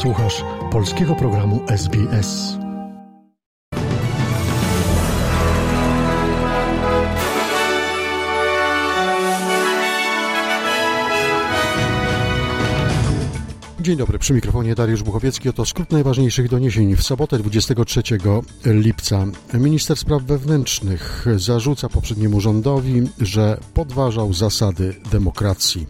Słuchasz polskiego programu SBS. Dzień dobry, przy mikrofonie Dariusz Buchowiecki. Oto skrót najważniejszych doniesień. W sobotę 23 lipca minister spraw wewnętrznych zarzuca poprzedniemu rządowi, że podważał zasady demokracji.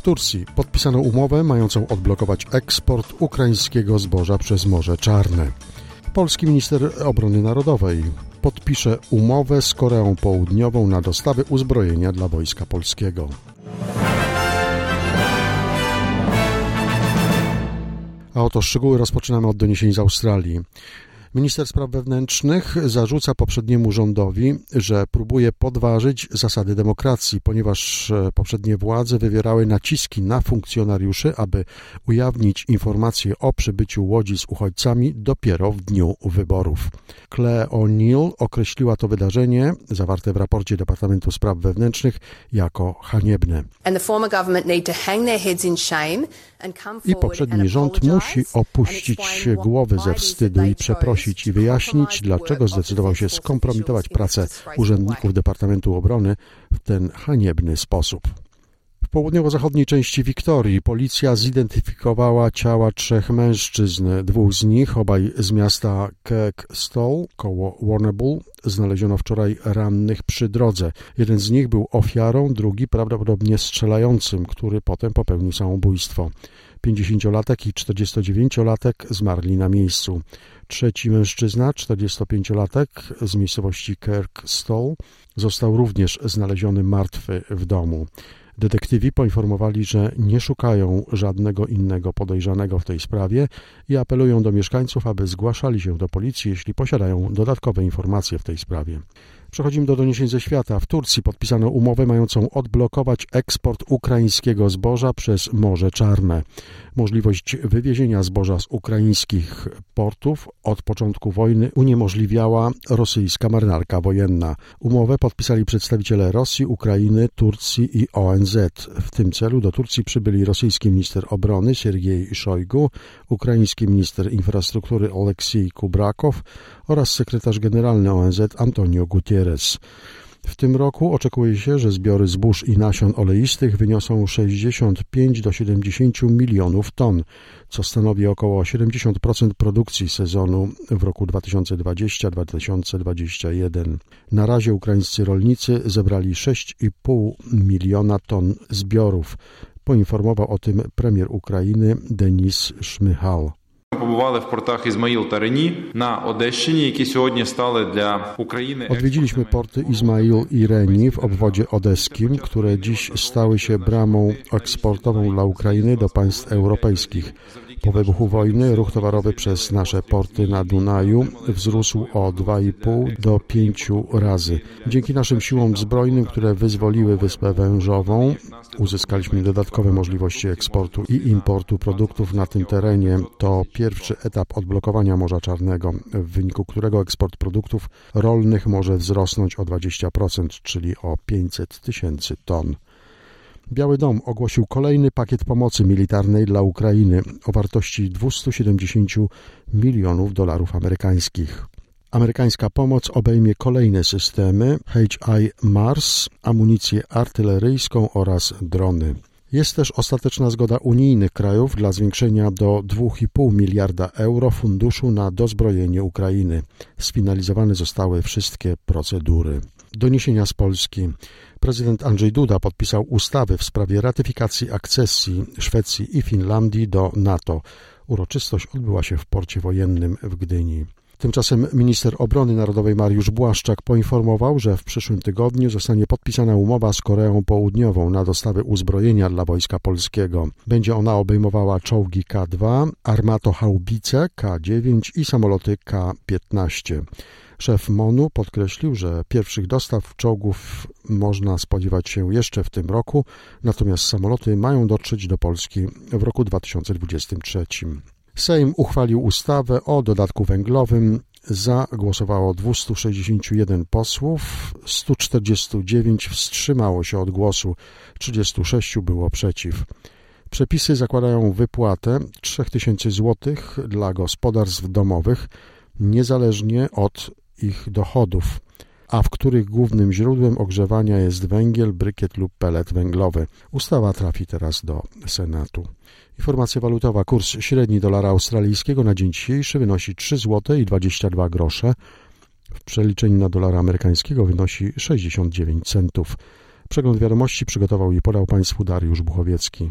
W Turcji podpisano umowę mającą odblokować eksport ukraińskiego zboża przez Morze Czarne. Polski minister obrony narodowej podpisze umowę z Koreą Południową na dostawy uzbrojenia dla wojska polskiego. A oto szczegóły rozpoczynamy od doniesień z Australii. Minister spraw wewnętrznych zarzuca poprzedniemu rządowi, że próbuje podważyć zasady demokracji, ponieważ e, poprzednie władze wywierały naciski na funkcjonariuszy, aby ujawnić informacje o przybyciu łodzi z uchodźcami dopiero w dniu wyborów. Claire O'Neill określiła to wydarzenie, zawarte w raporcie Departamentu Spraw Wewnętrznych, jako haniebne. I poprzedni rząd musi opuścić głowy ze wstydu i przeprosić i wyjaśnić, dlaczego zdecydował się skompromitować pracę urzędników Departamentu Obrony w ten haniebny sposób. W południowo-zachodniej części Wiktorii policja zidentyfikowała ciała trzech mężczyzn. Dwóch z nich, obaj z miasta Keckstall koło Warrnambool, znaleziono wczoraj rannych przy drodze. Jeden z nich był ofiarą, drugi prawdopodobnie strzelającym, który potem popełnił samobójstwo. 50-latek i 49-latek zmarli na miejscu. Trzeci mężczyzna, 45-latek z miejscowości Kirkstall, został również znaleziony martwy w domu. Detektywi poinformowali, że nie szukają żadnego innego podejrzanego w tej sprawie i apelują do mieszkańców, aby zgłaszali się do policji, jeśli posiadają dodatkowe informacje w tej sprawie. Przechodzimy do doniesień ze świata. W Turcji podpisano umowę mającą odblokować eksport ukraińskiego zboża przez Morze Czarne. Możliwość wywiezienia zboża z ukraińskich portów od początku wojny uniemożliwiała rosyjska marynarka wojenna. Umowę podpisali przedstawiciele Rosji, Ukrainy, Turcji i ONZ. W tym celu do Turcji przybyli rosyjski minister obrony Siergiej Szojgu, ukraiński minister infrastruktury Oleksiej Kubrakow oraz sekretarz generalny ONZ Antonio Gutierrez. W tym roku oczekuje się, że zbiory zbóż i nasion oleistych wyniosą 65 do 70 milionów ton, co stanowi około 70% produkcji sezonu w roku 2020-2021. Na razie ukraińscy rolnicy zebrali 6,5 miliona ton zbiorów. Poinformował o tym premier Ukrainy Denis Szmychal. Побували в портах Ізмаїл та Рені на Одещині, які сьогодні стали для України. Odwiedziliśmy porty Izmail i Reni w obwodzie odeskim, które dziś stały się bramą eksportową dla Ukrainy do państw europejskich. Po wybuchu wojny ruch towarowy przez nasze porty na Dunaju wzrósł o 2,5 do 5 razy. Dzięki naszym siłom zbrojnym, które wyzwoliły Wyspę Wężową, uzyskaliśmy dodatkowe możliwości eksportu i importu produktów na tym terenie. To pierwszy etap odblokowania Morza Czarnego, w wyniku którego eksport produktów rolnych może wzrosnąć o 20%, czyli o 500 tysięcy ton. Biały Dom ogłosił kolejny pakiet pomocy militarnej dla Ukrainy o wartości 270 milionów dolarów amerykańskich. Amerykańska pomoc obejmie kolejne systemy HI Mars, amunicję artyleryjską oraz drony. Jest też ostateczna zgoda unijnych krajów dla zwiększenia do 2,5 miliarda euro funduszu na dozbrojenie Ukrainy. Sfinalizowane zostały wszystkie procedury. Doniesienia z Polski. Prezydent Andrzej Duda podpisał ustawy w sprawie ratyfikacji akcesji Szwecji i Finlandii do NATO. Uroczystość odbyła się w porcie wojennym w Gdyni. Tymczasem minister obrony narodowej Mariusz Błaszczak poinformował, że w przyszłym tygodniu zostanie podpisana umowa z Koreą Południową na dostawy uzbrojenia dla Wojska Polskiego. Będzie ona obejmowała czołgi K2, armatohaubice K9 i samoloty K15. Szef MONU podkreślił, że pierwszych dostaw czołgów można spodziewać się jeszcze w tym roku, natomiast samoloty mają dotrzeć do Polski w roku 2023. Sejm uchwalił ustawę o dodatku węglowym. Za głosowało 261 posłów, 149 wstrzymało się od głosu, 36 było przeciw. Przepisy zakładają wypłatę 3000 zł dla gospodarstw domowych, niezależnie od ich dochodów, a w których głównym źródłem ogrzewania jest węgiel, brykiet lub pelet węglowy. Ustawa trafi teraz do Senatu. Informacja walutowa. Kurs średni dolara australijskiego na dzień dzisiejszy wynosi 3 zł i 22 grosze. W przeliczeniu na dolara amerykańskiego wynosi 69 centów. Przegląd wiadomości przygotował i podał Państwu Dariusz Buchowiecki.